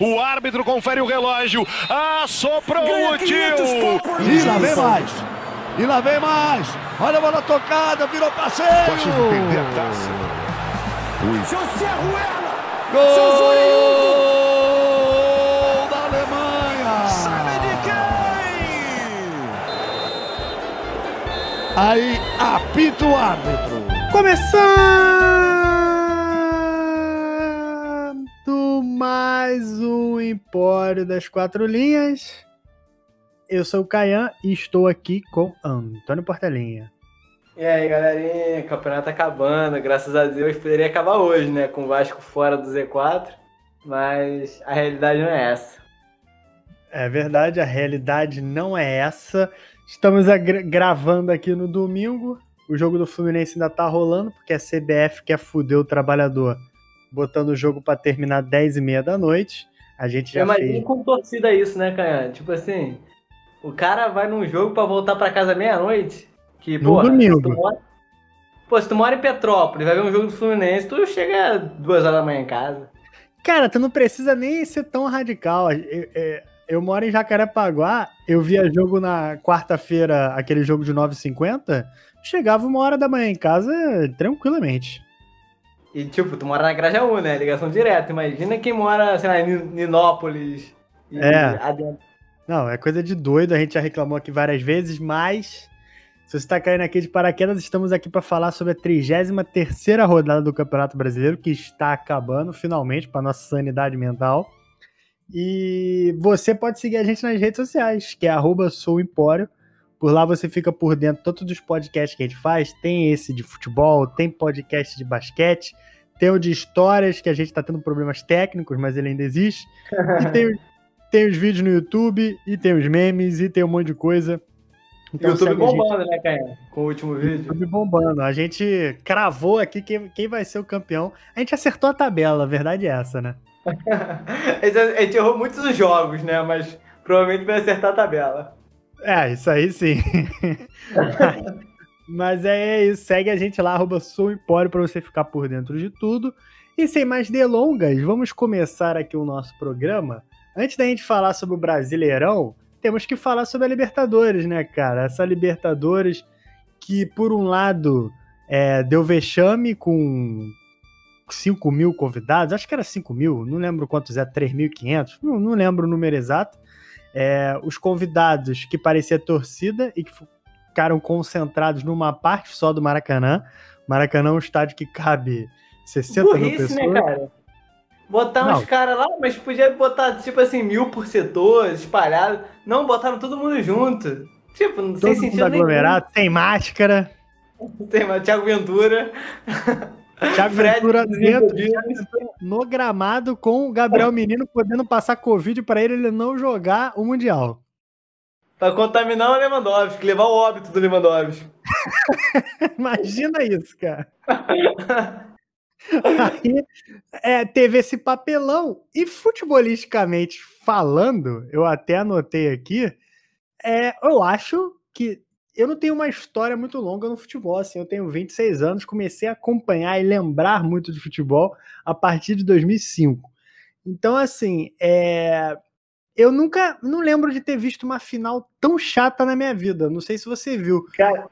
O árbitro confere o relógio. Assoprou o tio. E lá vem mais. E lá vem mais. Olha a bola tocada, virou passeio. Pode perder a taça. Gol da Alemanha. Sabe de quem? Aí apita o árbitro. Começando mais um Empório das Quatro Linhas. Eu sou o Caian e estou aqui com Antônio Portelinha. E aí, galerinha, campeonato acabando, graças a Deus poderia acabar hoje, né? Com o Vasco fora do Z4, mas a realidade não é essa. É verdade, a realidade não é essa. Estamos gravando aqui no domingo. O jogo do Fluminense ainda tá rolando, porque a CBF quer fuder o trabalhador, botando o jogo para terminar 10 e meia da noite. A gente já Imagina fez. com torcida isso, né, Canhã? Tipo assim, o cara vai num jogo pra voltar pra casa meia-noite, que, No porra, domingo. se tu mora... Pô, se tu mora em Petrópolis, vai ver um jogo do Fluminense, tu chega duas horas da manhã em casa. Cara, tu não precisa nem ser tão radical. Eu, eu- eu moro em Jacarepaguá, eu via jogo na quarta-feira, aquele jogo de 9h50, chegava uma hora da manhã em casa tranquilamente. E, tipo, tu mora na Grajaú, né? Ligação direta. Imagina quem mora, sei lá, em Ninópolis. E É. adentro. Não, é coisa de doido, a gente já reclamou aqui várias vezes, mas se você está caindo aqui de paraquedas, estamos aqui para falar sobre a 33ª rodada do Campeonato Brasileiro, que está acabando finalmente para nossa sanidade mental. E você pode seguir a gente nas redes sociais, que é arroba souempório. Por lá você fica por dentro de todos os podcasts que a gente faz. Tem esse de futebol, tem podcast de basquete, tem o de histórias, que a gente está tendo problemas técnicos, mas ele ainda existe. E tem, tem os vídeos no YouTube, e tem os memes, e tem um monte de coisa. Então YouTube a gente. bombando, né, Canhã? Com o último vídeo. YouTube bombando. A gente cravou aqui quem, quem vai ser o campeão. A gente acertou a tabela, a verdade é essa, né? A gente- errou muitos os jogos, né? Mas provavelmente vai acertar a tabela. É, isso aí sim. Mas é isso. Segue a gente lá, arroba Empório, pra você ficar por dentro de tudo. E sem mais delongas, vamos começar aqui o nosso programa. Antes da gente falar sobre o Brasileirão, temos que falar sobre a Libertadores, né, cara? Essa Libertadores que, por um lado, é, deu vexame com 5 mil convidados, acho que era 5 mil, não lembro quantos é, 3.500, não, não lembro o número exato. É, os convidados que parecia torcida e que ficaram concentrados numa parte só do Maracanã. Maracanã é um estádio que cabe 60 mil Burrice, pessoas. né, cara? Botar Não. uns caras lá, mas podia botar, tipo assim, mil por setor, espalhado. Não, botaram todo mundo junto. Tipo, não Todo sem sentido nenhum. aglomerado, sem máscara. Tem Thiago Ventura. Thiago Fred Ventura dentro, no gramado com o Gabriel Menino podendo passar Covid para ele, ele não jogar o Mundial. Pra contaminar o Lewandowski, levar o óbito do Lewandowski. Imagina isso, cara. Aí é, teve esse papelão. E futebolisticamente falando, eu até anotei aqui, é, eu acho que eu não tenho uma história muito longa no futebol. Assim, eu tenho 26 anos, comecei a acompanhar e lembrar muito de futebol a partir de 2005. Então, assim, é, eu nunca não lembro de ter visto uma final tão chata na minha vida. Não sei se você viu. Cara,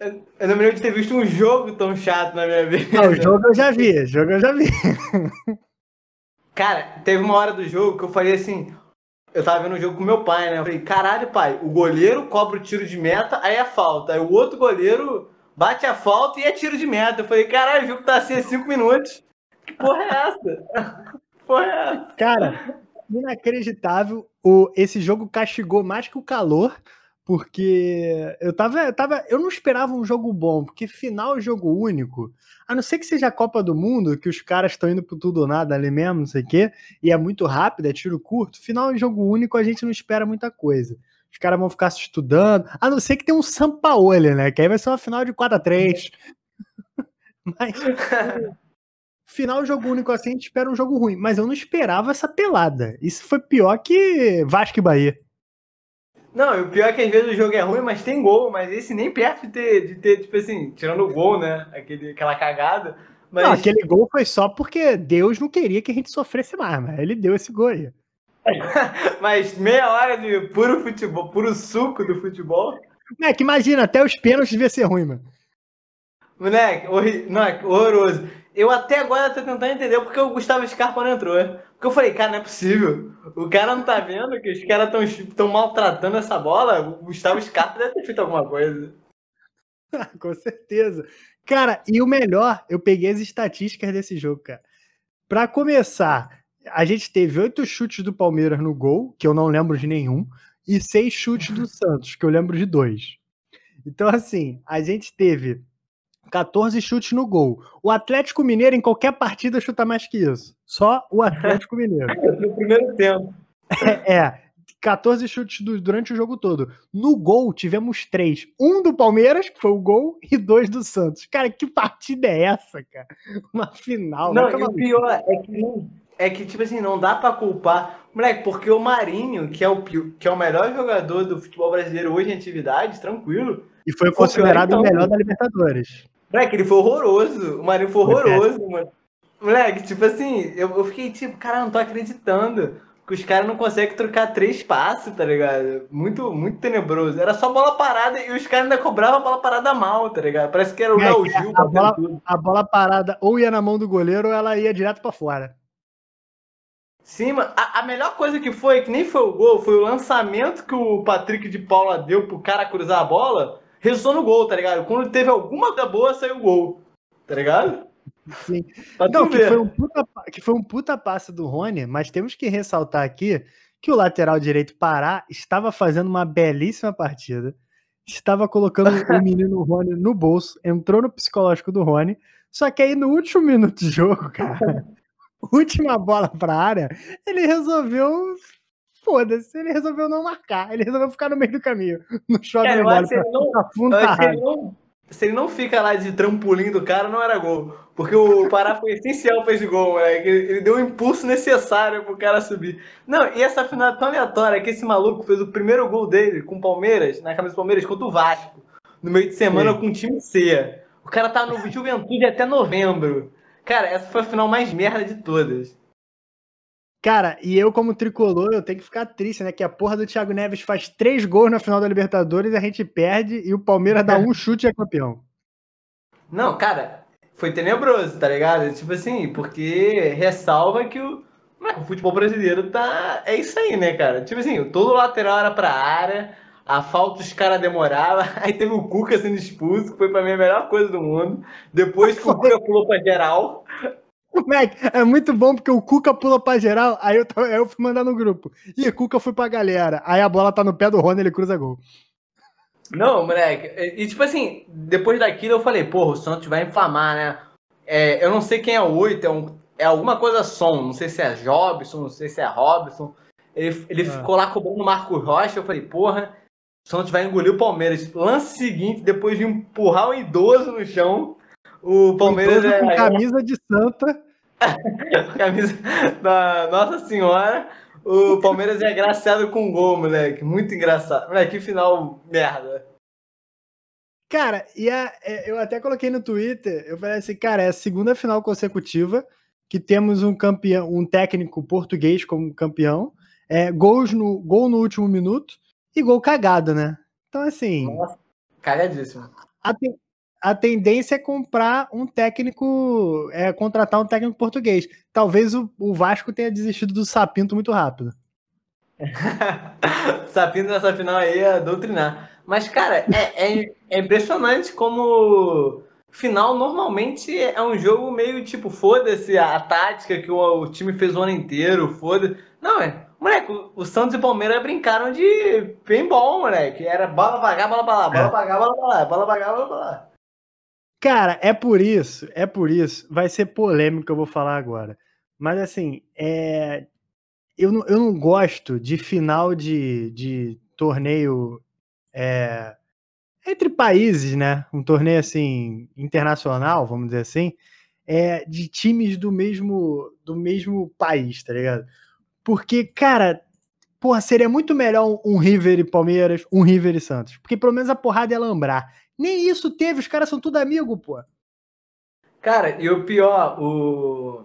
eu não me lembro de ter visto um jogo tão chato na minha vida. Não, o jogo eu já vi, o jogo eu já vi. Cara, teve uma hora do jogo que eu falei assim. Eu tava vendo o jogo com meu pai, né? Eu falei, caralho, pai, o goleiro cobra o tiro de meta, aí é falta. Aí o outro goleiro bate a falta e é tiro de meta. Eu falei, caralho, o jogo tá assim há 5 minutos. Que porra é essa? Porra é essa? Cara, inacreditável. O, esse jogo castigou mais que o calor, porque eu tava, eu tava. Eu não esperava um jogo bom, porque final jogo único. A não ser que seja a Copa do Mundo, que os caras estão indo pro tudo ou nada ali mesmo, não sei o quê, e é muito rápido, é tiro curto. Final jogo único, a gente não espera muita coisa. Os caras vão ficar se estudando, a não ser que tenha um Sampaoli, né? Que aí vai ser uma final de 4 a 3 Mas final jogo único assim, a gente espera um jogo ruim. Mas eu não esperava essa pelada. Isso foi pior que Vasco e Bahia. Não, e o pior é que às vezes o jogo é ruim, mas tem gol. Mas esse nem perto de ter, de ter tipo assim, tirando o gol, né? Aquele, aquela cagada. Mas... Não, aquele gol foi só porque Deus não queria que a gente sofresse mais, mas ele deu esse gol aí. mas meia hora de puro futebol, puro suco do futebol. É que imagina, até os pênaltis devia ser ruim, mano. Moleque, horri... não, horroroso. Eu até agora tô tentando entender porque o Gustavo Scarpa não entrou. Porque eu falei, cara, não é possível. O cara não tá vendo que os caras tão, tão maltratando essa bola. O Gustavo Scarpa deve ter feito alguma coisa. Com certeza. Cara, e o melhor, eu peguei as estatísticas desse jogo, cara. Pra começar, a gente teve oito chutes do Palmeiras no gol, que eu não lembro de nenhum, e seis chutes do Santos, que eu lembro de dois. Então, assim, a gente teve 14 chutes no gol. O Atlético Mineiro, em qualquer partida, chuta mais que isso. Só o Atlético Mineiro. no primeiro tempo. É, é 14 chutes do, durante o jogo todo. No gol, tivemos três. Um do Palmeiras, que foi o gol, e dois do Santos. Cara, que partida é essa, cara? Uma final. Não, e o pior é que, é que, tipo assim, não dá pra culpar. Moleque, porque o Marinho, que é o, que é o melhor jogador do futebol brasileiro hoje em atividade, tranquilo. E foi considerado então, o melhor da Libertadores. Moleque, ele foi horroroso. O Marinho foi horroroso, mano. Moleque, tipo assim, eu, eu fiquei tipo, cara, não tô acreditando. Que os caras não conseguem trocar três passes, tá ligado? Muito, muito tenebroso. Era só bola parada e os caras ainda cobravam a bola parada mal, tá ligado? Parece que era o é, Léo Gil. A bola, a bola parada ou ia na mão do goleiro ou ela ia direto para fora. Sim, mano. A, a, melhor coisa que foi, que nem foi o gol, foi o lançamento que o Patrick de Paula deu pro cara cruzar a bola resultou no gol, tá ligado? Quando teve alguma coisa boa, saiu o gol, tá ligado? Sim. Não, que foi, um puta, que foi um puta passe do Rony, mas temos que ressaltar aqui que o lateral direito Pará estava fazendo uma belíssima partida, estava colocando o menino Rony no bolso, entrou no psicológico do Rony, só que aí no último minuto de jogo, cara, última bola pra área, ele resolveu foda-se, ele resolveu não marcar, ele resolveu ficar no meio do caminho. No é, bola, se, ele não, se, ele não, se ele não fica lá de trampolim do cara, não era gol. Porque o Pará foi essencial para esse gol, moleque. Ele, deu o impulso necessário pro cara subir. Não, e essa final é tão aleatória que esse maluco fez o primeiro gol dele com o Palmeiras, na camisa do Palmeiras, contra o Vasco. No meio de semana Sim. com o time C. O cara tá no Juventude até novembro. Cara, essa foi a final mais merda de todas. Cara, e eu, como tricolor, eu tenho que ficar triste, né? Que a porra do Thiago Neves faz três gols na final da Libertadores, a gente perde e o Palmeiras dá um chute e é campeão. Não, cara, foi tenebroso, tá ligado? Tipo assim, porque ressalva que o, o futebol brasileiro tá. É isso aí, né, cara? Tipo assim, todo lateral era pra área, a falta os caras demoravam, aí teve o Cuca sendo expulso, que foi pra mim a melhor coisa do mundo. Depois que o Cuca pulou pra geral. Mac, é muito bom porque o Cuca pula pra geral, aí eu, aí eu fui mandar no grupo. E o Cuca foi pra galera. Aí a bola tá no pé do Rony, ele cruza gol. Não, moleque. E tipo assim, depois daquilo eu falei, porra, o Santos vai inflamar, né? É, eu não sei quem é o 8, é, um, é alguma coisa som, não sei se é Jobson, não sei se é Robson. Ele, ele ah. ficou lá cobrando o Marco Rocha, eu falei, porra, o Santos vai engolir o Palmeiras. Lance seguinte, depois de empurrar o idoso no chão, o Palmeiras é. Com camisa de santa. camisa da Nossa Senhora. O Palmeiras é agraciado com gol, moleque. Muito engraçado. Moleque, que final merda. Cara, e a, é, eu até coloquei no Twitter, eu falei assim, cara, é a segunda final consecutiva que temos um campeão, um técnico português como campeão, é, gols no, gol no último minuto e gol cagado, né? Então, assim. Nossa, cagadíssimo. A, a tendência é comprar um técnico, é contratar um técnico português. Talvez o, o Vasco tenha desistido do Sapinto muito rápido. Sapinto nessa final aí é doutrinar. Mas, cara, é, é, é, impressionante como final normalmente é um jogo meio tipo, foda-se a, a, tática que o, o, time fez o ano inteiro, foda Não, é. Moleque, o, o Santos e o Palmeiras brincaram de bem bom, moleque. Era bola pra cá, bola pra lá, bola pra cá, bola pra lá, bola pra cá, bola pra lá. Cara, é por isso, é por isso. Vai ser polêmico que eu vou falar agora. Mas assim, é... eu, não, eu não gosto de final de, de torneio é... entre países, né? Um torneio assim internacional, vamos dizer assim, é de times do mesmo do mesmo país, tá ligado? Porque, cara, porra, seria muito melhor um River e Palmeiras, um River e Santos. Porque pelo menos a porrada ia lambrar. Nem isso teve, os caras são tudo amigo, pô. Cara, e o pior, o.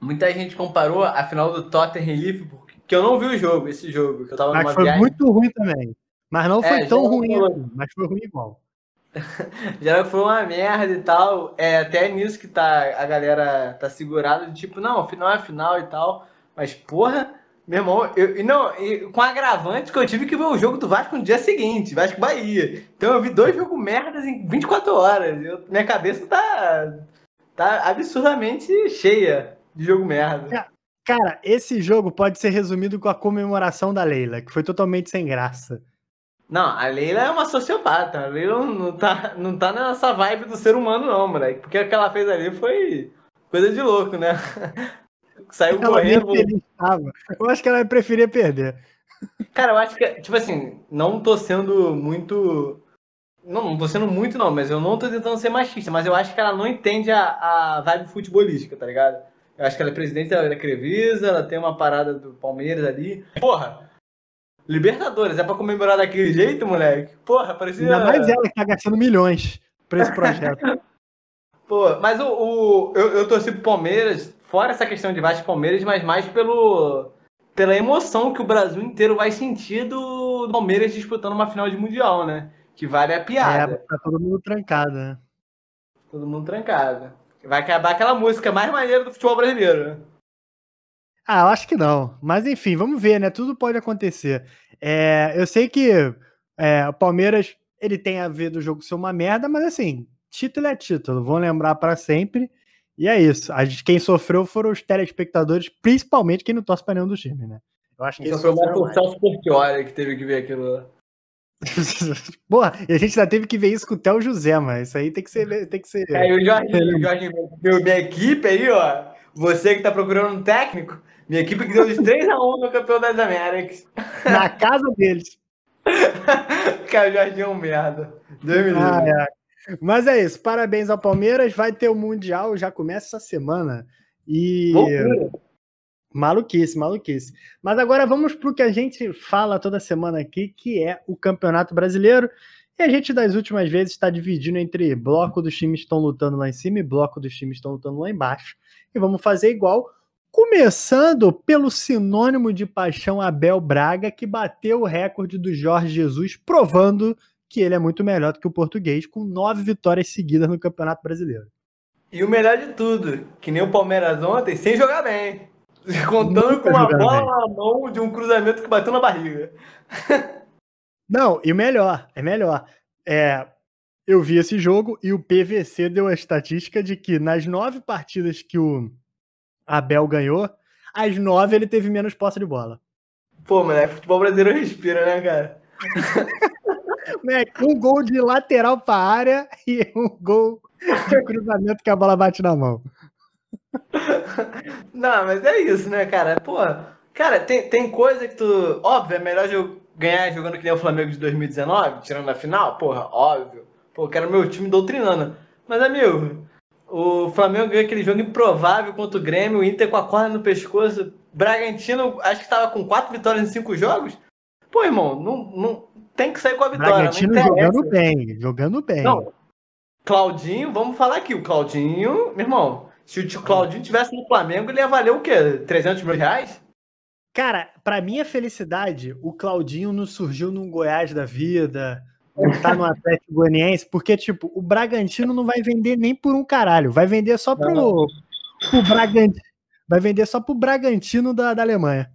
Muita gente comparou a final do Tottenham e Liverpool, que eu não vi o jogo, esse jogo, que eu tava Mas numa foi viagem. muito ruim também. Mas não foi É, tão ruim falou. assim, mas foi ruim igual. Já foi uma merda e tal. É até nisso que tá, a galera tá segurada, de tipo, não, final é final e tal. Mas, porra, meu irmão, eu, não, e com agravante que eu tive que ver o jogo do Vasco no dia seguinte, Vasco Bahia. Então eu vi dois jogos merdas em 24 horas. Eu- minha cabeça tá, tá absurdamente cheia de jogo merda. Cara, esse jogo pode ser resumido com a comemoração da Leila, que foi totalmente sem graça. Não, a Leila é uma sociopata. A Leila não- não tá, não tá nessa vibe do ser humano, não, moleque. Porque o que ela fez ali foi coisa de louco, né? Saiu Ela nem correndo. tava. Eu acho que ela preferia perder. Cara, eu acho que, tipo assim, não tô sendo muito. Não, não tô sendo muito, não, mas eu não tô tentando ser machista, mas eu acho que ela não entende a, a vibe futebolística, tá ligado? Eu acho que ela é presidente da da Crevisa, ela tem uma parada do Palmeiras ali. Porra! Libertadores, é pra comemorar daquele jeito, moleque? Porra, parecia. Ainda mais ela que tá gastando milhões pra esse projeto. Pô, mas o, o- eu, eu torci pro Palmeiras, fora essa questão de Vasco e Palmeiras, mas mais pelo, pela emoção que o Brasil inteiro vai sentir do, Palmeiras disputando uma final de Mundial, né? Que vale a é, piada. tá todo mundo trancado, né? Todo mundo trancado. Vai acabar aquela música mais maneira do futebol brasileiro, né? Ah, eu acho que não. Mas enfim, vamos ver, né? Tudo pode acontecer. É, eu sei que é, o Palmeiras ele tem a ver do jogo ser uma merda, mas assim, título é título. Vão lembrar pra sempre. E é isso. A gente, quem sofreu foram os telespectadores, principalmente quem não torce pra nenhum dos times, né? Eu acho que sofreram foi o mais. Celso Portioli que teve que ver aquilo lá. Porra, e a gente ainda teve que ver isso com o Theo José, mas isso aí tem que ser. Tem que ser... Aí o Jorginho, o Jorginho, meu, minha equipe aí, ó. Você que tá procurando um técnico, minha equipe que deu de 3x1 no Campeão das Américas. Na casa deles. Cara, o Jorginho é um merda. Deus me livre. Ah, é. Mas é isso. Parabéns ao Palmeiras. Vai ter o Mundial, já começa essa semana. E. Maluquice, maluquice. Mas agora vamos para o que a gente fala toda semana aqui, que é o Campeonato Brasileiro. E a gente, das últimas vezes, está dividindo entre bloco dos times que estão lutando lá em cima e bloco dos times que estão lutando lá embaixo. E vamos fazer igual, começando pelo sinônimo de paixão Abel Braga, que bateu o recorde do Jorge Jesus, provando que ele é muito melhor do que o português, com nove vitórias seguidas no Campeonato Brasileiro. E o melhor de tudo, que nem o Palmeiras ontem, sem jogar bem. Contando Nunca com uma bola bem. na mão de um cruzamento que bateu na barriga. Não, e o melhor, é melhor. É, eu vi esse jogo e o PVC deu a estatística de que nas nove partidas que o Abel ganhou, as nove ele teve menos posse de bola. Pô, moleque, futebol brasileiro respira, né, cara? Moleque, Um gol de lateral para área e um gol de cruzamento que a bola bate na mão. Não, mas é isso, né, cara? Pô, cara, tem, tem coisa que tu. Óbvio, é melhor jo- ganhar jogando que nem o Flamengo de 2019, tirando a final, porra, óbvio. Pô, eu quero meu time doutrinando. Mas, amigo, o Flamengo ganhou aquele jogo improvável contra o Grêmio, o Inter com a corda no pescoço. Bragantino, acho que tava com quatro vitórias em cinco jogos. Pô, irmão, não, não tem que sair com a vitória. Bragantino jogando bem, jogando bem. Não. Claudinho, vamos falar aqui. O Claudinho, meu irmão, se o tio Claudinho tivesse no Flamengo, ele ia valer o quê? 300 mil reais? Cara, pra minha felicidade, o Claudinho não surgiu num Goiás da vida, não tá no Atlético Goianiense, porque, tipo, o Bragantino não vai vender nem por um caralho, vai vender só pro, Não. pro Bragantino. Vai vender só pro Bragantino da, da Alemanha.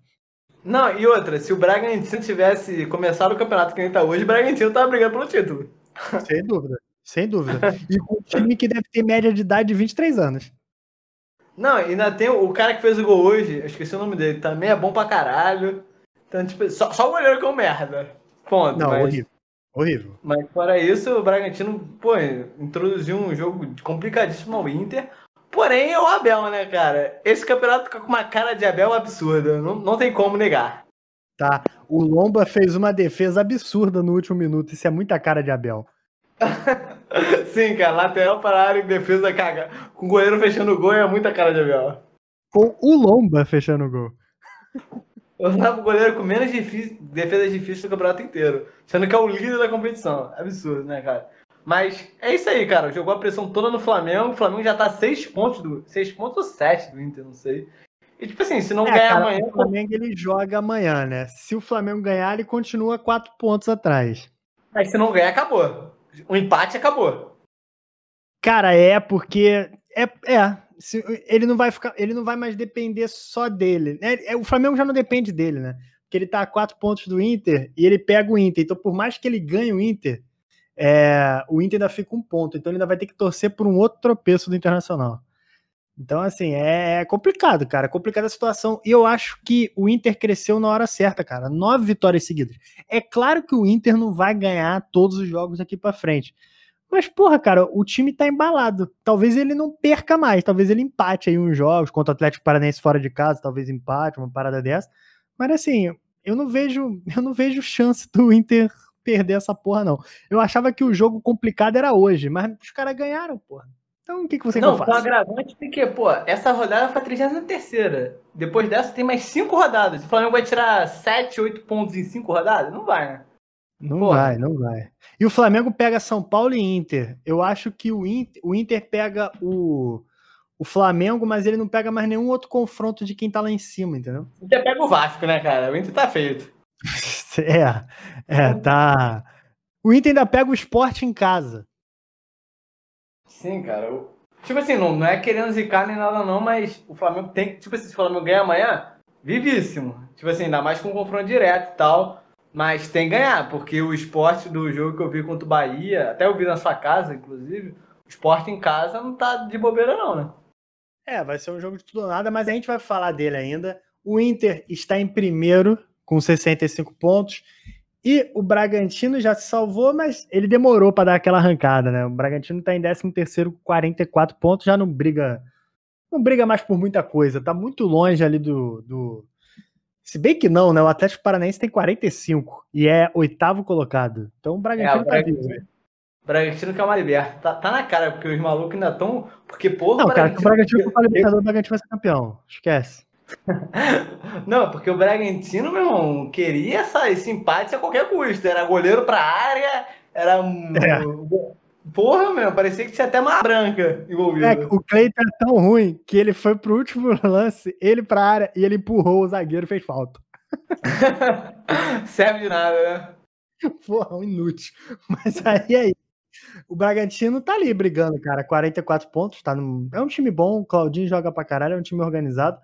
Não, e outra, se o Bragantino tivesse começado o campeonato que nem tá hoje, o Bragantino tava brigando pelo título. Sem dúvida. Sem dúvida. E com um time que deve ter média de idade de 23 anos. Não, e ainda tem o cara que fez o gol hoje, eu esqueci o nome dele, também é bom pra caralho. Então, tipo, só, só o goleiro que é um merda. Ponto. Não, mas, horrível. Horrível. mas fora isso, o Bragantino, pô, introduziu um jogo complicadíssimo ao Inter. Porém, é o Abel, né, cara? Esse campeonato fica com uma cara de Abel absurda. Não, não tem como negar. Tá. O Lomba fez uma defesa absurda no último minuto. Isso é muita cara de Abel. Sim, cara, lateral para a área e defesa caga. Com o goleiro fechando o gol é muita cara de Abel. Com o Lomba fechando o gol. Eu tava o goleiro com menos difícil, defesas difíceis do campeonato inteiro. Sendo que é o líder da competição. Absurdo, né, cara? Mas é isso aí, cara. Jogou a pressão toda no Flamengo. O Flamengo já tá 6 pontos do. 6 pontos ou 7 do Inter, não sei. E tipo assim, se não É, ganhar cara, amanhã. o Flamengo ele joga amanhã, né? Se o Flamengo ganhar, ele continua quatro pontos atrás. Mas se não ganhar, acabou. O empate acabou. Cara, é porque é, é se- ele não vai ficar, ele não vai mais depender só dele. É, é, o Flamengo já não depende dele, né? Porque ele tá a quatro pontos do Inter e ele pega o Inter. Então, por mais que ele ganhe o Inter, é, o Inter ainda fica um ponto. Então, ele ainda vai ter que torcer por um outro tropeço do Internacional. Então, assim, é complicado, cara. É complicada a situação. E eu acho que o Inter cresceu na hora certa, cara. Nove vitórias seguidas. É claro que o Inter não vai ganhar todos os jogos aqui pra frente. Mas, porra, cara, o time tá embalado. Talvez ele não perca mais, talvez ele empate aí uns jogos contra o Atlético Paranaense fora de casa, talvez empate, uma parada dessa. Mas assim, eu não vejo, eu não vejo chance do Inter perder essa porra, não. Eu achava que o jogo complicado era hoje, mas os caras ganharam, porra. Então o que, que você não, quer com fazer? agravante de que, pô, essa rodada foi a 33 Depois dessa tem mais 5 rodadas. O Flamengo vai tirar 7, 8 pontos em 5 rodadas? Não vai, né? Não vai, não vai. E o Flamengo pega São Paulo e Inter. Eu acho que o Inter, o Inter pega o, o Flamengo, mas ele não pega mais nenhum outro confronto de quem tá lá em cima, entendeu? O Inter pega o Vasco, né, cara? O Inter tá feito. É, é, tá. O Inter ainda pega o esporte em casa. Sim, cara. eu- Tipo assim, não, não é querendo zicar nem nada não, mas o Flamengo tem que. Tipo assim, se o Flamengo ganhar amanhã, vivíssimo. Tipo assim, ainda mais com um confronto direto e tal. Mas tem que ganhar, porque o esporte do jogo que eu vi contra o Bahia, até eu vi na sua casa, inclusive, o esporte em casa não tá de bobeira, não, né? É, vai ser um jogo de tudo ou nada, mas a gente vai falar dele ainda. O Inter está em primeiro com 65 pontos. E o Bragantino já se salvou, mas ele demorou para dar aquela arrancada, né? O Bragantino está em 13º com 44 pontos, já não briga não briga mais por muita coisa, tá muito longe ali do, do... Se bem que não, né? O Atlético Paranaense tem 45 e é oitavo colocado. Então o Bragantino É, o tá vivo. Bragantino, Bragantino que é uma liberta. Tá, tá na cara, porque os malucos ainda estão. Porque, porra, Não, cara, se o Bragantino for pra Libertadores, o Bragantino vai ser campeão. Esquece. Não, porque o Bragantino, meu irmão, queria essa, esse empate a qualquer custo. Era goleiro pra área, era. É. Porra, meu, parecia que tinha até uma branca envolvida. É, o Cleiton é tão ruim que ele foi pro último lance, ele pra área e ele empurrou o zagueiro e fez falta. Serve de nada, né? Porra, um inútil. Mas aí, aí. O Bragantino tá ali brigando, cara. 44 pontos, tá no... É um time bom, o Claudinho joga pra caralho, é um time organizado.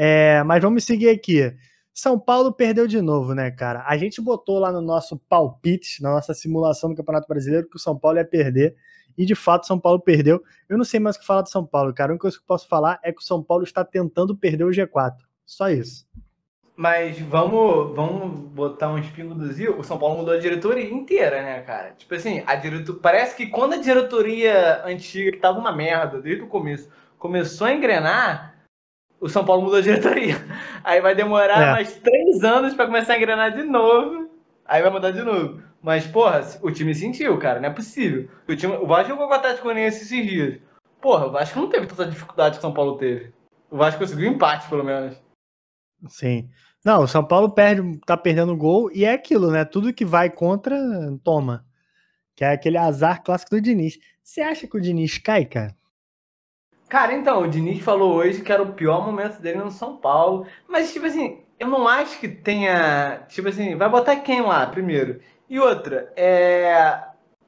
É, mas vamos seguir aqui. São Paulo perdeu de novo, né, cara? A gente botou lá no nosso palpite, na nossa simulação do Campeonato Brasileiro, que o São Paulo ia perder. E de fato, São Paulo perdeu. Eu não sei mais o que falar do São Paulo, cara. A única coisa que eu posso falar é que o São Paulo está tentando perder o G4. Só isso. Mas vamos, vamos botar uns pingos do Zio. O São Paulo mudou a diretoria inteira, né, cara? Tipo assim, a diretoria. Parece que quando a diretoria antiga, que tava uma merda desde o começo, começou a engrenar, o São Paulo mudou a diretoria. Aí vai demorar É. mais três anos pra começar a engrenar de novo. Aí vai mudar de novo. Mas, porra, o time sentiu, cara, não é possível. O, time, o Vasco jogou com o Atlético Goianiense esses dias. Porra, o Vasco não teve tanta dificuldade que o São Paulo teve. O Vasco conseguiu empate, pelo menos. Sim. Não, o São Paulo perde, tá perdendo gol e é aquilo, né? Tudo que vai contra, toma. Que é aquele azar clássico do Diniz. Você acha que o Diniz cai, cara? Cara, então, o Diniz falou hoje que era o pior momento dele no São Paulo. Mas, tipo assim, eu não acho que tenha. Tipo assim, vai botar quem lá primeiro? E outra, é.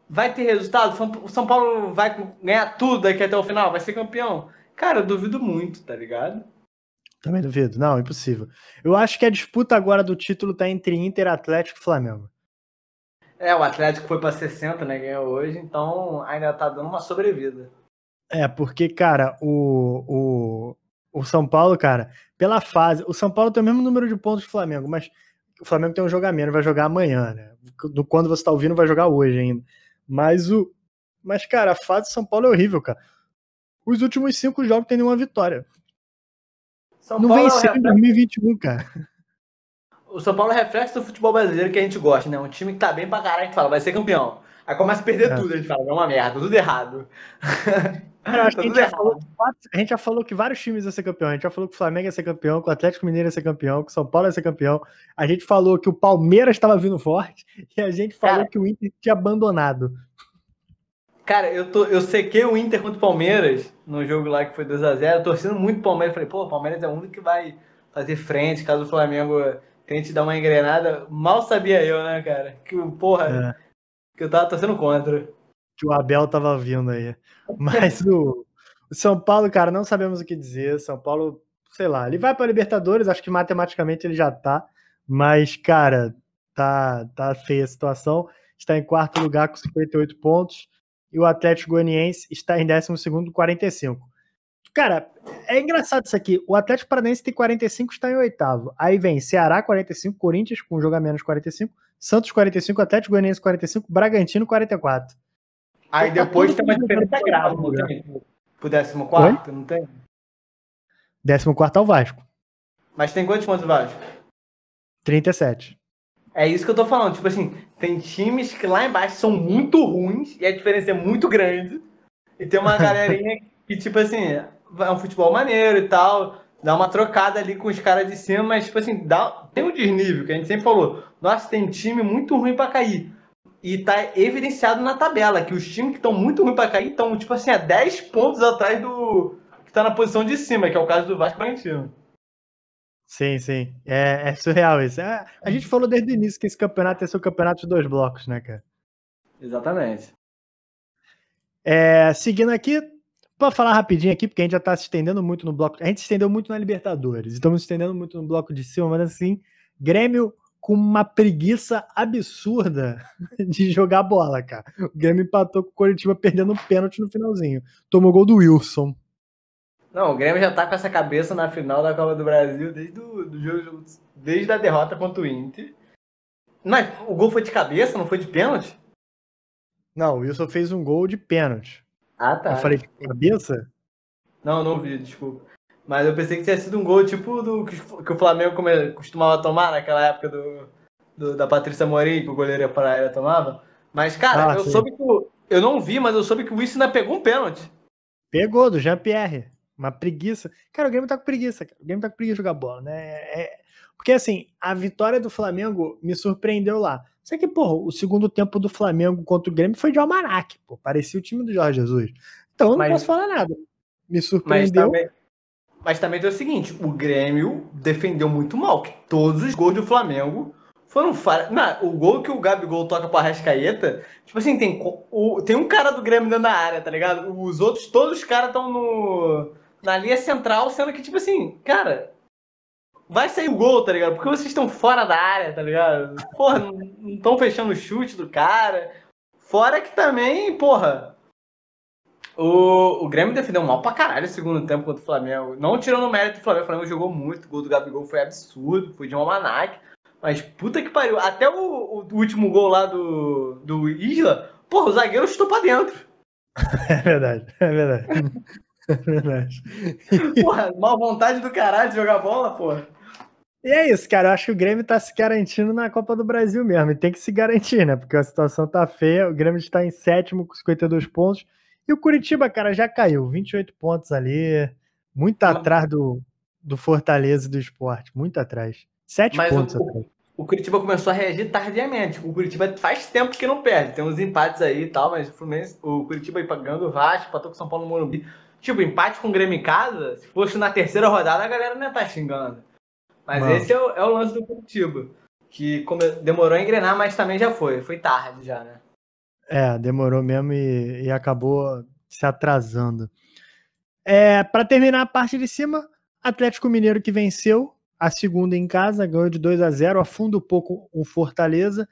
Vai ter resultado? O São Paulo vai ganhar tudo daqui até o final? Vai ser campeão? Cara, eu duvido muito, tá ligado? Também duvido. Não, impossível. Eu acho que a disputa agora do título tá entre Inter, Atlético e Flamengo. É, o Atlético foi pra 60, né? Ganhou hoje, então ainda tá dando uma sobrevida. É, porque, cara, o, o, o São Paulo, cara, pela fase. O São Paulo tem o mesmo número de pontos do Flamengo, mas o Flamengo tem um jogo a menos, vai jogar amanhã, né? Do quando você tá ouvindo, vai jogar hoje ainda. Mas o. Mas, cara, a fase do São Paulo é horrível, cara. Os últimos cinco jogos tem nenhuma vitória. São Não Paulo é venceu em reflexo- 2021, cara. O São Paulo é reflexo do futebol brasileiro que a gente gosta, né? Um time que tá bem pra caralho, gente fala, vai ser campeão. Aí começa a perder É. tudo, a gente fala, é uma merda, tudo errado. Cara, acho Tá que a, gente errado. falou, a gente já falou que vários times iam ser campeão. A gente já falou que o Flamengo ia ser campeão, que o Atlético Mineiro ia ser campeão, que o São Paulo ia ser campeão. A gente falou que o Palmeiras estava vindo forte e a gente falou Cara. que o Inter tinha abandonado. Cara, eu, tô, eu sequei o Inter contra o Palmeiras no jogo lá que foi 2x0, torcendo muito o Palmeiras. Falei, pô, o Palmeiras é o único que vai fazer frente caso o Flamengo tente dar uma engrenada. Mal sabia eu, né, cara? Que, porra, é. Que eu tava torcendo contra. Que o Abel tava vindo aí. Mas o, o São Paulo, cara, não sabemos o que dizer. São Paulo, sei lá, ele vai para Libertadores, acho que matematicamente ele já tá. Mas, cara, tá, tá feia a situação. Está em quarto lugar com 58 pontos. E o Atlético Goianiense está em 12 com 45. Cara, é engraçado isso aqui. O Atlético Paranaense tem 45, está em oitavo. Aí vem Ceará 45, Corinthians com um jogo a menos 45, Santos 45, Atlético Goianiense 45, Bragantino 44. Aí então, depois tá tem uma diferença grave, não tem? Pro 14, não tem? 14 é o Vasco. Mas tem quantos pontos o Vasco? 37. É isso que eu tô falando. Tipo assim, tem times que lá embaixo são muito ruins e a diferença é muito grande. E tem uma galerinha que, tipo assim, é um futebol maneiro e tal, dá uma trocada ali com os caras de cima, mas, tipo assim, dá, tem um desnível, que a gente sempre falou. Nossa, tem time muito ruim para cair. E tá evidenciado na tabela, que os times que estão muito ruins para cair estão, tipo assim, a 10 pontos atrás do que tá na posição de cima, que é o caso do Vasco Bragantino. Sim, sim. É, é surreal isso. É, a gente falou desde o início que esse campeonato é seu campeonato de dois blocos, né, cara? Exatamente. É, seguindo aqui, para falar rapidinho aqui, porque a gente já está se estendendo muito no bloco. A gente se estendeu muito na Libertadores, estamos se estendendo muito no bloco de cima, mas assim, Grêmio com uma preguiça absurda de jogar bola, cara. O Grêmio empatou com o Coritiba perdendo um pênalti no finalzinho. Tomou gol do Wilson. Não, o Grêmio já tá com essa cabeça na final da Copa do Brasil desde o do jogo, desde a derrota contra o Inter. Mas o gol foi de cabeça, não foi de pênalti? Não, o Wilson fez um gol de pênalti. Ah, tá. Eu falei de cabeça? Não, não vi, desculpa. Mas eu pensei que tinha sido um gol tipo do que o Flamengo costumava tomar naquela época do, do da Patrícia Morim, que o goleiro Paraíba tomava. Mas, cara, ah, eu sim. soube que. Eu não vi, mas eu soube que o Wilson ainda pegou um pênalti. Pegou, do Jean-Pierre. Uma preguiça. Cara, o Grêmio tá com preguiça, cara. O Grêmio tá com preguiça de jogar bola, né? É... Porque, assim, a vitória do Flamengo me surpreendeu lá. Só que, porra, o segundo tempo do Flamengo contra o Grêmio foi de almanac, pô. Parecia o time do Jorge Jesus. Então eu não mas, posso falar nada. Me surpreendeu. Mas também, mas também tem o seguinte: o Grêmio defendeu muito mal, que todos os gols do Flamengo foram falhas. O gol que o Gabigol toca pra Rascaeta, tipo assim, tem, o, tem um cara do Grêmio dentro da área, tá ligado? Os outros, todos os caras estão no, na linha central, sendo que, tipo assim, cara, vai sair o gol, tá ligado? Porque vocês estão fora da área, tá ligado? Porra, não estão fechando o chute do cara. Fora que também, porra, o, o Grêmio defendeu mal pra caralho o segundo tempo contra o Flamengo. Não tirando o mérito do Flamengo, o Flamengo jogou muito, o gol do Gabigol foi absurdo, foi de um almanac. Mas puta que pariu, até o, o, último gol lá do, do Isla, porra, o zagueiro chutou pra dentro. É verdade, é verdade. É verdade. Porra, mal vontade do caralho de jogar bola, porra. E é isso, cara. Eu acho que o Grêmio tá se garantindo na Copa do Brasil mesmo. E tem que se garantir, né? Porque a situação tá feia. O Grêmio está em sétimo com 52 pontos. E o Curitiba, cara, já caiu. 28 pontos ali. Muito atrás do, do Fortaleza e do esporte. Muito atrás. Sete Mas pontos o, atrás. O Curitiba começou a reagir tardiamente. O Curitiba faz tempo que não perde. Tem uns empates aí e tal, mas o, Fluminense, o Curitiba aí pagando o Vasco, empatou com o São Paulo no Morumbi. Tipo, empate com o Grêmio em casa, se fosse na terceira rodada, a galera não ia estar tá xingando. Mas Mano. esse é o, é o, lance do Curitiba. Que demorou a engrenar, mas também já foi. Foi tarde já, né? É, demorou mesmo e, e acabou se atrasando. É, para terminar a parte de cima, Atlético Mineiro que venceu a segunda em casa, ganhou de 2 a 0 afunda um pouco o Fortaleza.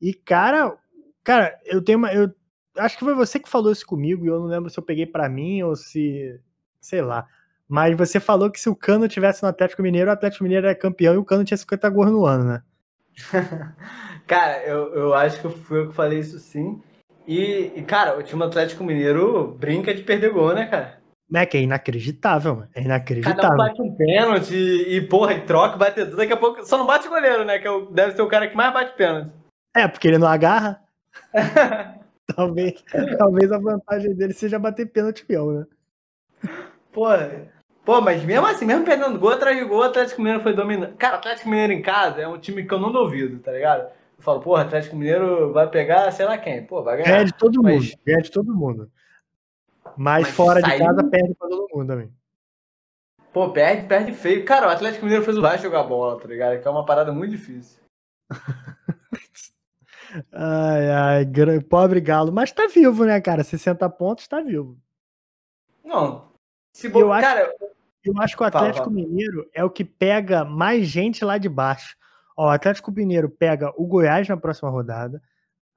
E, cara, cara, eu tenho uma. Eu acho que foi você que falou isso comigo, e eu não lembro se eu peguei para mim ou se. Sei lá. Mas você falou que se o Cano tivesse no Atlético Mineiro, o Atlético Mineiro era campeão e o Cano tinha 50 gols no ano, né? cara, eu, eu acho que fui eu que falei isso sim. E, e, cara, o time Atlético Mineiro brinca de perder gol, né, cara? É que é inacreditável, mano. É inacreditável. Cada um bate um pênalti e, porra, e troca, bate tudo. Daqui a pouco só não bate goleiro, né? Que é deve ser o cara que mais bate pênalti. É, porque ele não agarra. talvez, talvez a vantagem dele seja bater pênalti fiel, né? Porra, Pô, mas mesmo assim, mesmo perdendo gol atrás de gol, o Atlético Mineiro foi dominando. Cara, Atlético Mineiro em casa é um time que eu não duvido, tá ligado? Eu falo, porra, Atlético Mineiro vai pegar, sei lá quem. Pô, vai ganhar. Ganha de todo Mas- mundo. Ganha de todo mundo. Mas, Mas fora de saiu- casa, perde pra todo mundo também. Pô, perde, perde feio. Cara, o Atlético Mineiro fez o Vasco jogar bola, tá ligado? Que é uma parada muito difícil. Ai, ai, pobre Galo. Mas tá vivo, né, cara? 60 pontos, tá vivo. Não. Se eu bo... acho- Cara, Eu acho que o Fala, Atlético fala. Mineiro é o que pega mais gente lá de baixo. Ó, o Atlético Mineiro pega o Goiás na próxima rodada.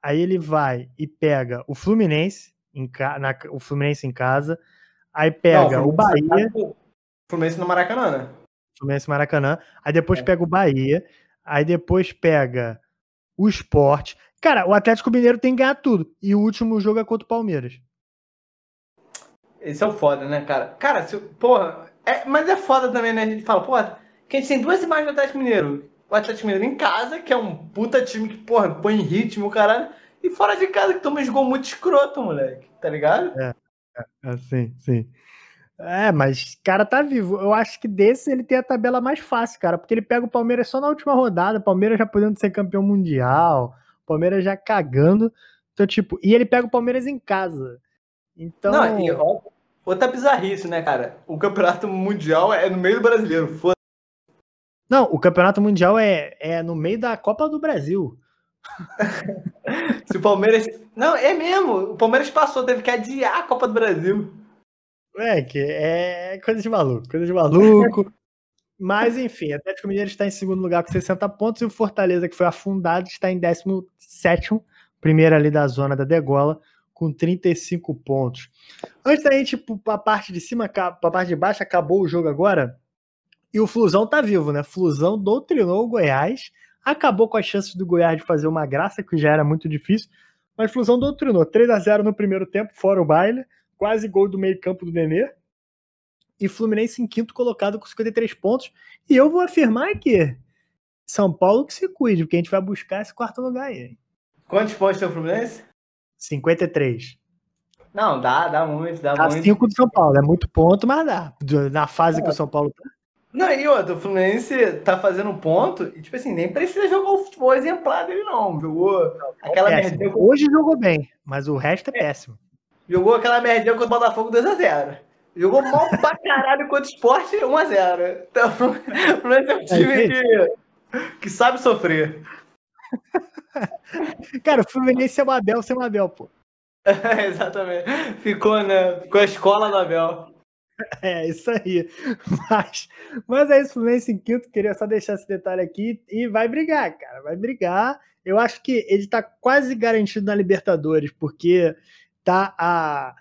Aí ele vai e pega o Fluminense, em ca... na- o Fluminense em casa. Aí pega não, o Bahia, O Fluminense no Maracanã, né? Fluminense Maracanã. Aí depois É. pega o Bahia. Aí depois pega o Sport. Cara, o Atlético Mineiro tem que ganhar tudo. E o último jogo é contra o Palmeiras. Esse é o foda, né, cara? Cara, se, porra, é, mas é foda também, né? A gente fala, porra, que a gente tem duas imagens do Atlético Mineiro. O Atlético Mineiro em casa, que é um puta time que, porra, põe em ritmo, caralho. E fora de casa, que toma uns gols muito escroto, moleque. Tá ligado? Assim, sim. É, mas cara tá vivo. Eu acho que desse ele tem a tabela mais fácil, cara, porque ele pega o Palmeiras só na última rodada, o Palmeiras já podendo ser campeão mundial, o Palmeiras já cagando. Então, tipo, e ele pega o Palmeiras em casa. Então, Não, e outra bizarrice, né, cara? O campeonato mundial é no meio do brasileiro. Foda não, o campeonato mundial é, é no meio da Copa do Brasil. Se o Palmeiras. Não, é mesmo. O Palmeiras passou, teve que adiar a Copa do Brasil. É, que é coisa de maluco, coisa de maluco. Mas, enfim, o Atlético Mineiro está em segundo lugar com 60 pontos e o Fortaleza, que foi afundado, está em 17, primeiro ali da zona da degola, com 35 pontos. Antes da gente ir para a parte de cima, para a parte de baixo, acabou o jogo agora. E o Flusão tá vivo, né? Flusão doutrinou o Goiás, acabou com as chances do Goiás de fazer uma graça, que já era muito difícil, mas Flusão doutrinou 3 a 0 no primeiro tempo, fora o baile, quase gol do meio-campo do Nenê. E Fluminense em quinto colocado com 53 pontos. E eu vou afirmar que São Paulo que se cuide, porque a gente vai buscar esse quarto lugar aí. Quantos pontos tem o Fluminense? 53. Não, dá, dá muito, dá Dá muito. 5 do São Paulo. É muito ponto, mas dá. Na fase que o São Paulo tá. Não, e outro, o Fluminense tá fazendo um ponto e, tipo assim, nem precisa jogar o futebol exemplar dele, não. Jogou aquela péssimo. merda. Hoje jogou bem, mas o resto é péssimo. Jogou aquela merda contra o Botafogo 2x0. Jogou mal pra caralho contra o Sport 1x0. Então, o Fluminense é um time que, que sabe sofrer. Cara, o Fluminense é o Abel sem o Abel, pô. Exatamente. Ficou, né? Ficou a escola do Abel. É, isso aí. Mas, mas é isso, Fluminense em quinto. Queria só deixar esse detalhe aqui. E vai brigar, cara. Vai brigar. Eu acho que ele tá quase garantido na Libertadores, porque tá a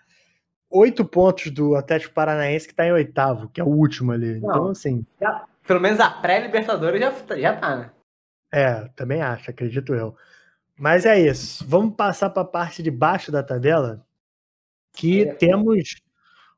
oito pontos do Atlético Paranaense, que tá em oitavo, que é o último ali. Não. Então, assim, Pelo menos a pré-Libertadores já, já tá, né? é, também acho, acredito eu. Mas é isso. Vamos passar para a parte de baixo da tabela, que É. temos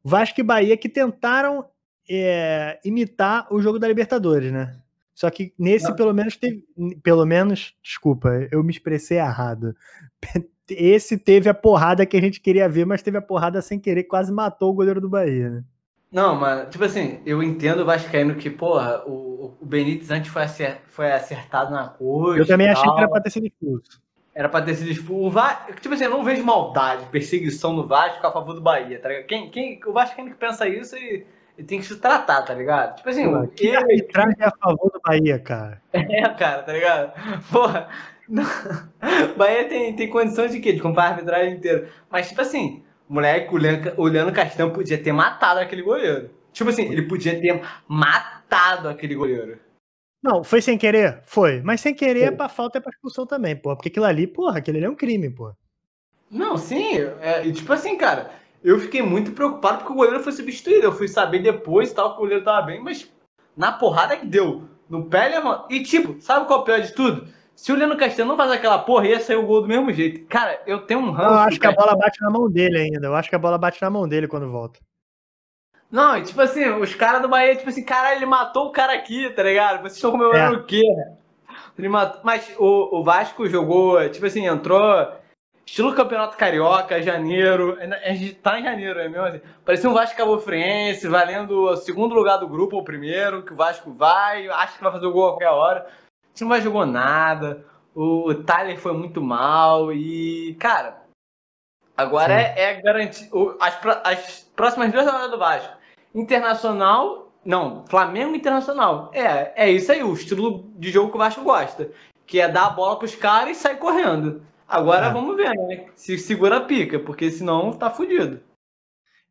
Vasco e Bahia que tentaram é, imitar o jogo da Libertadores, né? Só que nesse, Não. pelo menos, teve. Pelo menos, desculpa, eu me expressei errado. Esse teve a porrada que a gente queria ver, mas teve a porrada sem querer, quase matou o goleiro do Bahia, né? Não, mas, tipo assim, eu entendo o Vascaíno que, porra, o, o Benítez antes foi, acer- foi acertado na coxa. Eu também achei que era pra ter sido expulso. Era pra ter sido expulso. O Va... Tipo assim, eu não vejo maldade, perseguição no Vasco a favor do Bahia, tá ligado? Quem, quem... O Vascaíno que pensa isso e, e tem que se tratar, tá ligado? Tipo assim, Pô, que ele arbitragem é a favor do Bahia, cara. é, cara, tá ligado? Porra, não- Bahia tem, tem condições de quê? De comprar a arbitragem inteira. Mas, tipo assim, o moleque, o Leandro, o Leandro Castan podia ter matado aquele goleiro. Tipo assim, ele podia ter matado aquele goleiro. Não, foi sem querer? Foi. Mas sem querer é Foi. pra falta é pra expulsão também, pô. Porque aquilo ali, porra, aquele ali é um crime, pô. Não, sim, é, e tipo assim, cara, eu fiquei muito preocupado porque o goleiro foi substituído. Eu fui saber depois e tal que o goleiro tava bem, mas na porrada que deu, no pé ele mano. E tipo, sabe qual é o pior de tudo? Se o Leandro Castelhano não faz aquela porra, ia sair o gol do mesmo jeito. Cara, eu tenho um ranço. Eu acho que a bola bate na mão dele ainda. Eu acho que a bola bate na mão dele quando volta. Não, e tipo assim, os caras do Bahia, tipo assim, caralho, ele matou o cara aqui, tá ligado? Vocês estão comemorando É. o quê? Ele matou... Mas o, o Vasco jogou, tipo assim, entrou estilo Campeonato Carioca, janeiro. A gente tá em janeiro, é mesmo assim. Parecia um Vasco Cabo Friense, valendo o segundo lugar do grupo ou o primeiro, que o Vasco vai, acha que vai fazer o gol a qualquer hora. O time não vai jogou nada. O Tyler foi muito mal e, cara, agora é, é garantir. As, as próximas duas rodadas do Vasco. Internacional. Não, Flamengo Internacional. É, é isso aí, o estilo de jogo que o Vasco gosta. Que é dar a bola pros caras e sair correndo. Agora é. vamos ver, né? Se segura a pica, porque senão tá fudido.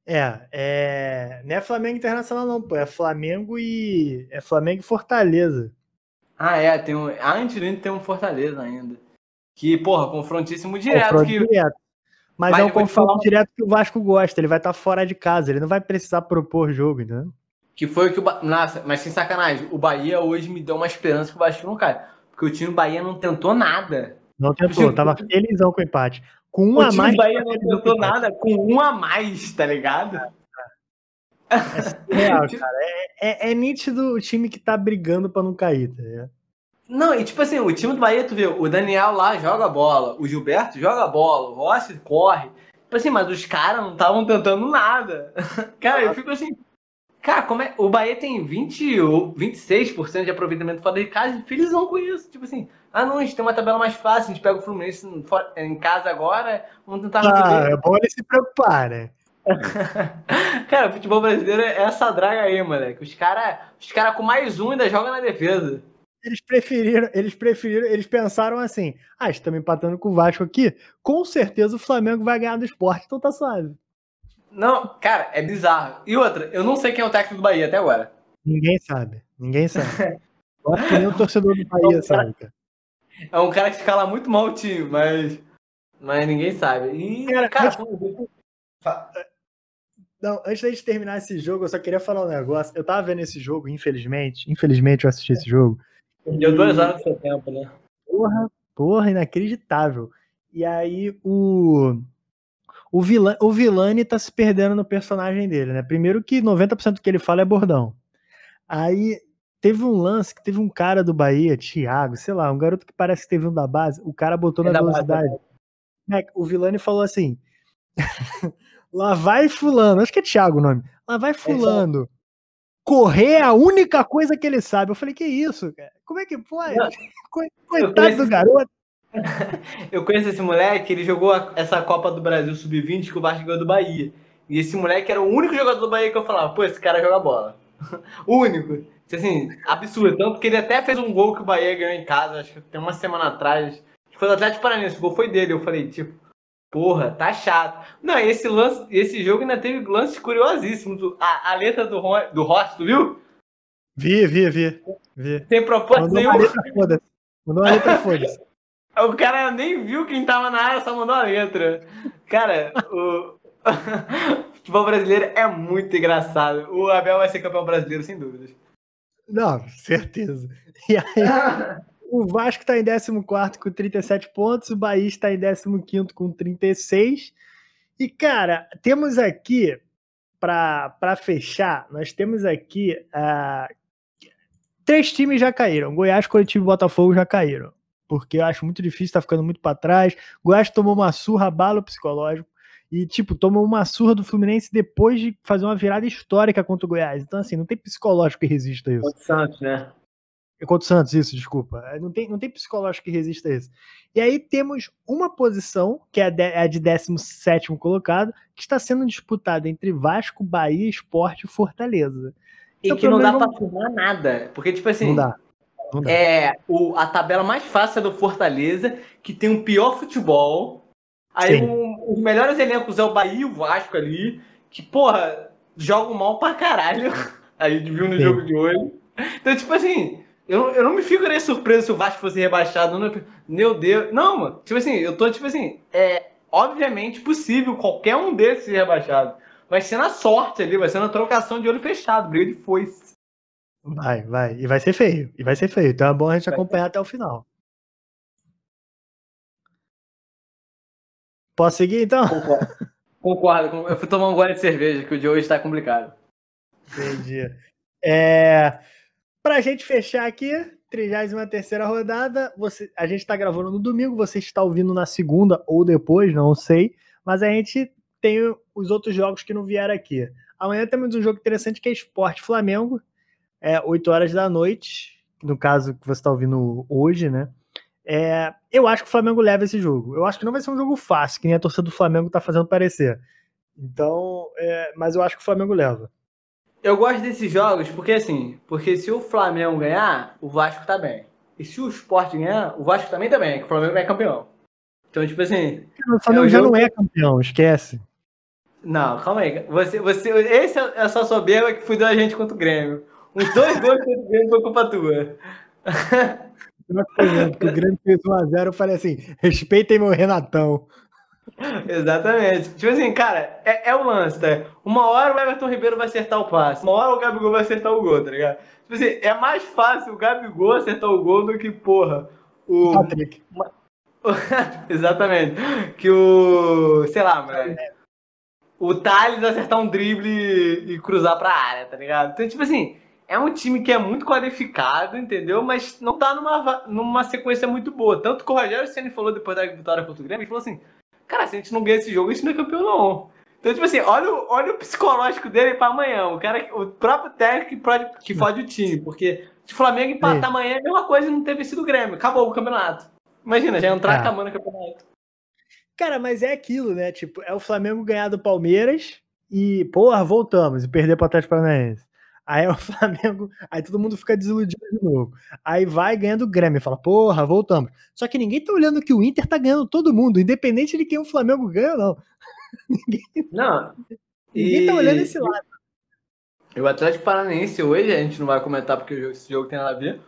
É, é, não é Flamengo Internacional não, pô, é Flamengo e é Flamengo e Fortaleza. Ah, é, tem um, antes do tem um Fortaleza ainda. Que, porra, confrontíssimo direto. Confronto que... direto. Mas, Mas é um confronto falar... direto que o Vasco gosta, ele vai estar tá fora de casa, ele não vai precisar propor jogo, entendeu? Que foi o que o ba... Nossa, mas sem sacanagem, o Bahia hoje me deu uma esperança que o Vasco não cai. Porque o time do Bahia não tentou nada. Não tentou, tava felizão com o empate. Com um o a mais. O Bahia não tentou nada, com um a mais, tá ligado? É. É, é, é, nítido o time que tá brigando pra não cair, tá ligado? Não, e tipo assim, o time do Bahia, tu vê, o Daniel lá joga bola, o Gilberto joga bola, o Rossi corre. Tipo assim, mas os caras não estavam tentando nada. Cara, eu fico assim. Cara, como é. O Bahia tem 20, 26% de aproveitamento fora de casa e felizão com isso. Tipo assim, ah não, a gente tem uma tabela mais fácil, a gente pega o Fluminense em casa agora, vamos tentar. Ah, é bom ele se preocupar, né? cara, o futebol brasileiro é essa draga aí, moleque. Os caras os cara com mais um ainda jogam na defesa. Eles preferiram, eles preferiram, eles pensaram assim: ah, estamos empatando com o Vasco aqui, com certeza o Flamengo vai ganhar do esporte, então tá suave. Não, cara, é bizarro. E outra, eu não sei quem é o técnico do Bahia até agora. Ninguém sabe, ninguém sabe. Eu acho que nem o torcedor do Bahia sabe, cara. É um cara que escala muito mal o time, mas, mas ninguém sabe. E, cara, cara não, antes da gente terminar esse jogo, eu só queria falar um negócio. Eu tava vendo esse jogo, infelizmente. Infelizmente eu assisti esse jogo. Deu duas horas do seu tempo, né? Porra, porra, inacreditável. E aí o. O, Vilani, o Vilani tá se perdendo no personagem dele, né? Primeiro que 90% do que ele fala é bordão. Aí teve um lance que teve um cara do Bahia, Thiago, sei lá, um garoto que parece que teve um da base, o cara botou é na velocidade. Base, né? O Vilani falou assim: Lá vai fulano, acho que é Thiago o nome. Lá vai fulano. Correr é a única coisa que ele sabe. Eu falei, que isso, cara? Como é que pode? Coitado conheço... do garoto. Eu conheço esse moleque, ele jogou essa Copa do Brasil Sub-20 que o Vasco ganhou do Bahia. E esse moleque era o único jogador do Bahia que eu falava, pô, esse cara joga bola. único. Assim, absurdo. Tanto que ele até fez um gol que o Bahia ganhou em casa, acho que tem uma semana atrás. Foi do Atlético Paranaense, o gol foi dele. Eu falei, tipo, Porra, tá chato. Não, esse lance, esse jogo ainda teve lances curiosíssimos. A, a letra do, do Ross, tu viu? Vi, vi, vi. vi. Tem propósito nenhum. Mandou uma letra foda Mandou uma letra foda O cara nem viu quem tava na área, só mandou a letra. Cara, o... o futebol brasileiro é muito engraçado. O Abel vai ser campeão brasileiro, sem dúvidas. Não, certeza. E aí, O Vasco está em 14 com 37 pontos, o Bahia está em 15 com 36. E, cara, temos aqui, para fechar, nós temos aqui uh, três times já caíram. Goiás, Coletivo e Botafogo já caíram. Porque eu acho muito difícil, tá ficando muito para trás. Goiás tomou uma surra, bala psicológico. E, tipo, tomou uma surra do Fluminense depois de fazer uma virada histórica contra o Goiás. Então, assim, não tem psicológico que resista a isso. O Santos, né? É contra o Santos, isso, desculpa. É, não tem, não tem psicológico que resista a isso. E aí temos uma posição, que é a de, é a de 17 colocado, que está sendo disputada entre Vasco, Bahia, Esporte e Fortaleza. E então, que não dá vamos... pra afirmar nada. Porque, tipo assim. Não dá. Não dá. É, o, a tabela mais fácil é do Fortaleza, que tem o pior futebol. Aí um, os melhores elencos é o Bahia e o Vasco ali, que, porra, jogam mal pra caralho. Aí viu no Sim. jogo de hoje. Então, tipo assim, eu, eu não me ficaria surpreso se o Vasco fosse rebaixado. Não, meu Deus. Não, mano. Tipo assim, eu tô tipo assim. É obviamente possível qualquer um desses ser rebaixado. Vai ser na sorte ali, vai ser na trocação de olho fechado, briga de foice. Vai, vai. E vai ser feio. E vai ser feio. Então é bom a gente acompanhar até o final. Posso seguir então? Concordo. Concordo. Eu fui tomar um gole de cerveja, que o de hoje tá complicado. Entendi. É. Para a gente fechar aqui, 33 rodada, você, a gente está gravando no domingo, você está ouvindo na segunda ou depois, não sei, mas a gente tem os outros jogos que não vieram aqui. Amanhã temos um jogo interessante que é Esporte Flamengo, é 8 horas da noite, no caso que você está ouvindo hoje, né? É, eu acho que o Flamengo leva esse jogo. Eu acho que não vai ser um jogo fácil, que nem a torcida do Flamengo tá fazendo parecer. Então, é, mas eu acho que o Flamengo leva. Eu gosto desses jogos porque assim, porque se o Flamengo ganhar, o Vasco tá bem. E se o Sport ganhar, o Vasco também tá bem, que o Flamengo é campeão. Então, tipo assim. O Flamengo é já jogo... não é campeão, esquece. Não, calma aí. Você, você, esse é a sua soberba que fudeu a gente contra o Grêmio. Os dois gols contra o Grêmio foi culpa tua. Porque o Grêmio fez 1x0, eu falei assim: respeitem meu Renatão. Exatamente. Tipo assim, cara, é, é o lance, tá? Uma hora o Everton Ribeiro vai acertar o passe, uma hora o Gabigol vai acertar o gol, tá ligado? Tipo assim, é mais fácil o Gabigol acertar o gol do que, porra, o. Patrick. Exatamente. Que o. Sei lá, mano. O Thales acertar um drible e cruzar pra área, tá ligado? Então, tipo assim, é um time que é muito qualificado, entendeu? Mas não tá numa, numa sequência muito boa. Tanto que o Rogério Senna falou depois da vitória contra o Grêmio, ele falou assim, cara, se a gente não ganha esse jogo, a gente não é campeão, não. Então, tipo assim, olha o, olha o psicológico dele pra amanhã. O cara, o próprio técnico que, pode, que fode o time. Porque se o Flamengo empatar Sim. amanhã é a mesma coisa e não ter vencido o Grêmio. Acabou o campeonato. Imagina, já entrar é. acabando o campeonato. Cara, mas é aquilo, né? Tipo, é o Flamengo ganhar do Palmeiras e, porra, voltamos e perder pro Atlético Paranaense. Aí é o Flamengo, aí todo mundo fica desiludido de novo. Aí vai ganhando o Grêmio, fala, porra, voltamos. Só que ninguém tá olhando que o Inter tá ganhando todo mundo, independente de quem o Flamengo ganha ou não. ninguém, não. Ninguém e... tá olhando esse lado. O Atlético Paranaense hoje, a gente não vai comentar porque esse jogo tem nada a ver.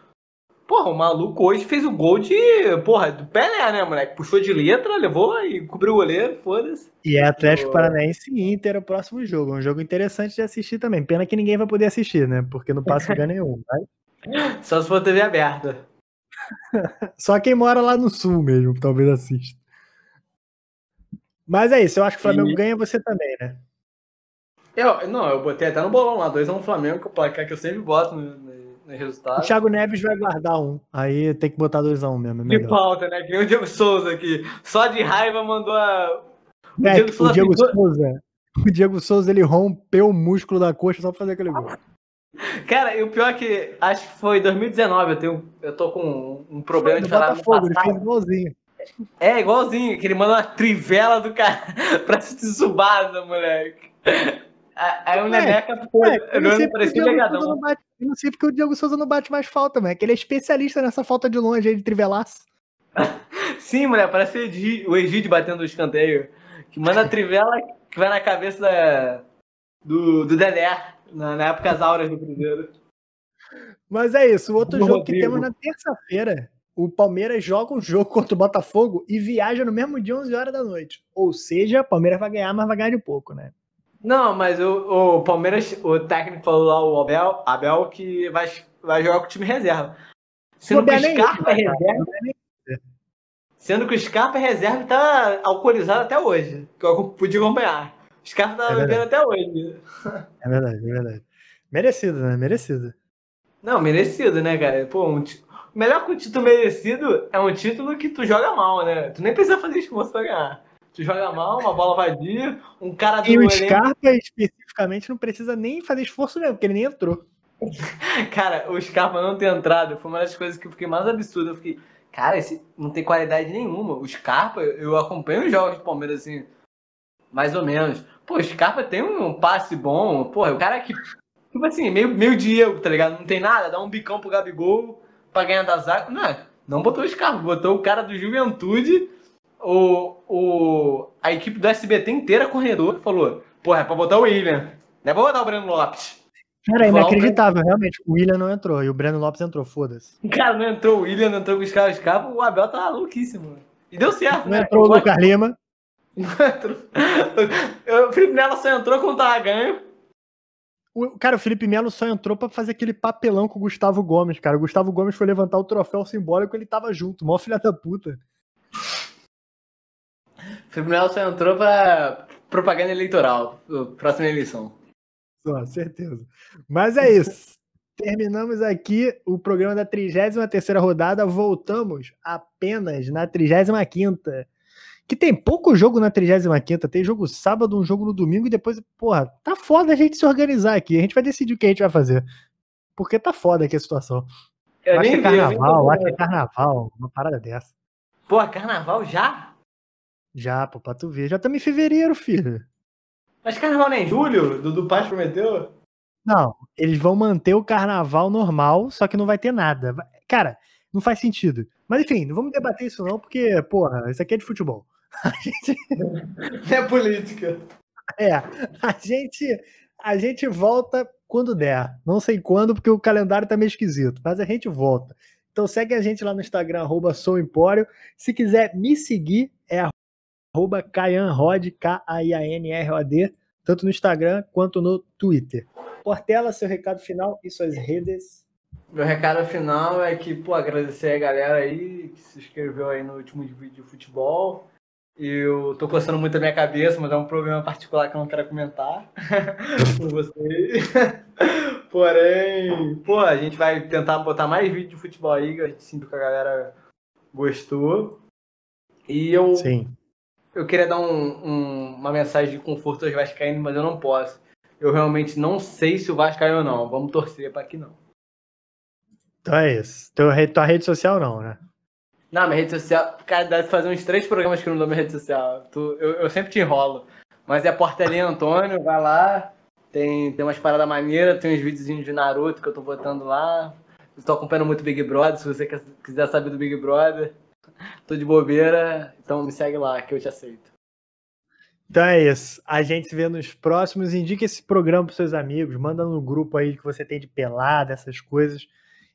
Porra, o maluco hoje fez o gol de. Porra, do Pelé, né, moleque? Puxou de letra, levou e cobriu o goleiro, foda-se. E é Atlético Paranaense e Inter o próximo jogo. Um jogo interessante de assistir também. Pena que ninguém vai poder assistir, né? Porque não passa lugar nenhum. Mas... Só se for TV aberta. Só quem mora lá no sul mesmo, talvez assista. Mas é isso, eu acho que o Flamengo e... ganha você também, né? Eu, não, eu botei até no bolão lá, 2x1 um Flamengo, que é o placar que eu sempre boto no, no resultado. O Thiago Neves vai guardar um. Aí tem que botar 2x1 um mesmo. É que falta, né? Que nem o Diego Souza aqui. Só de raiva mandou a. O, é, Diego, Souza o Diego ficou... Souza. O Diego Souza ele rompeu o músculo da coxa só pra fazer aquele gol. Cara, e o pior é que acho que foi 2019. Eu, tenho, eu tô com um problema de falar. Botafogo, ele fez igualzinho. É, igualzinho, que ele manda uma trivela do cara pra se Tsubasa, moleque. Aí o Neneca ficou olhando legadão. Eu não sei porque o Diego Souza não bate mais falta, mano. É que ele é especialista nessa falta de longe aí de trivelaço. Sim, mulher, parece o Egídio batendo o escanteio. Que manda a trivela que vai na cabeça da, do, do Dedé, na, na época as auras do Cruzeiro. Mas é isso, o outro jogo Rodrigo. que temos na terça-feira, o Palmeiras joga um jogo contra o Botafogo e viaja no mesmo dia, 11 horas da noite. Ou seja, o Palmeiras vai ganhar, mas vai ganhar de pouco, né? Não, mas o, o Palmeiras, o técnico falou lá, o Abel, Abel que vai, vai jogar com o time reserva. Sendo que o Scarpa é reserva. Sendo que o Scarpa é reserva e tá alcoolizado até hoje. Que eu pude acompanhar. O Scarpa tá é bebendo até hoje. É verdade, é verdade. Merecido, né? Merecido. Não, merecido, né, cara? Pô, um t... melhor que um título merecido é um título que tu joga mal, né? Tu nem precisa fazer esforço pra ganhar. Tu joga mal, uma bola vadia, um cara do. E o Scarpa especificamente não precisa nem fazer esforço mesmo, porque ele nem entrou. cara, o Scarpa não ter entrado foi uma das coisas que eu fiquei mais absurda. Eu fiquei, cara, esse não tem qualidade nenhuma. O Scarpa, eu acompanho os jogos do Palmeiras assim, mais ou menos. Pô, o Scarpa tem um passe bom. Pô, o cara que, tipo assim, meio, meio Diego, tá ligado? Não tem nada, dá um bicão pro Gabigol pra ganhar da zaga. Não, não botou o Scarpa, botou o cara do Juventude o, o, a equipe do SBT inteira corredor falou: porra, é pra botar o William. Não é pra botar o Breno Lopes. Cara, é inacreditável, realmente. O William não entrou e o Breno Lopes entrou, foda-se. Cara, não entrou o William, não entrou com os caras escapam, o Abel tá louquíssimo. E deu certo, não né? entrou o Lucas Lima. Não entrou. O Felipe Melo só entrou quando tava ganho. O, cara, o Felipe Melo só entrou para fazer aquele papelão com o Gustavo Gomes, cara. O Gustavo Gomes foi levantar o troféu simbólico ele tava junto. Mó filha da puta. Melo só entrou pra propaganda eleitoral, próxima eleição. Só, certeza. Mas é isso. Terminamos aqui o programa da 33 rodada. Voltamos apenas na 35. Que tem pouco jogo na 35. Tem jogo sábado, um jogo no domingo e depois, porra, tá foda a gente se organizar aqui. A gente vai decidir o que a gente vai fazer. Porque tá foda aqui a situação. Eu acho que é vi, carnaval, nem acho que é carnaval, uma parada dessa. Pô, carnaval já? Já, pô, pra tu ver. Já estamos em fevereiro, filho. Mas carnaval nem em julho? Dudu Paz prometeu? Não, eles vão manter o carnaval normal, só que não vai ter nada. Cara, não faz sentido. Mas enfim, não vamos debater isso não, porque, porra, isso aqui é de futebol. A gente, É política. é, a gente, a gente volta quando der. Não sei quando, porque o calendário tá meio esquisito, mas a gente volta. Então segue a gente lá no Instagram, arroba. Se quiser me seguir, é arroba Kaianrod, K-A-I-A-N-R-O-D, tanto no Instagram quanto no Twitter. Portela, seu recado final e suas redes. Meu recado final é que, pô, agradecer a galera aí que se inscreveu aí no último vídeo de futebol. Eu tô coçando muito a minha cabeça, mas é um problema particular que eu não quero comentar com vocês. Porém, pô, a gente vai tentar botar mais vídeo de futebol aí, que a gente sentiu que a galera gostou. E eu, Sim. Eu queria dar um- um- uma mensagem de conforto aos vascaínos, mas eu não posso. Eu realmente não sei se o Vasco cai ou não. Vamos torcer pra que não. Então é isso. Teu, tua rede social não, né? Não, minha rede social. Cara, deve fazer uns três programas que eu não dou minha rede social. Tu- eu, eu sempre te enrolo. Mas é Portelinha Antônio, vai lá. Tem, tem umas paradas maneiras, tem uns videozinhos de Naruto que eu tô botando lá. Tô acompanhando muito Big Brother, se você quiser saber do Big Brother. Tô de bobeira, então me segue lá que eu te aceito. Então é isso. A gente se vê nos próximos. Indique esse programa pros seus amigos. Manda no grupo aí que você tem de pelada, essas coisas.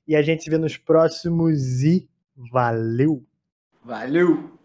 E a gente se vê nos próximos e valeu! Valeu!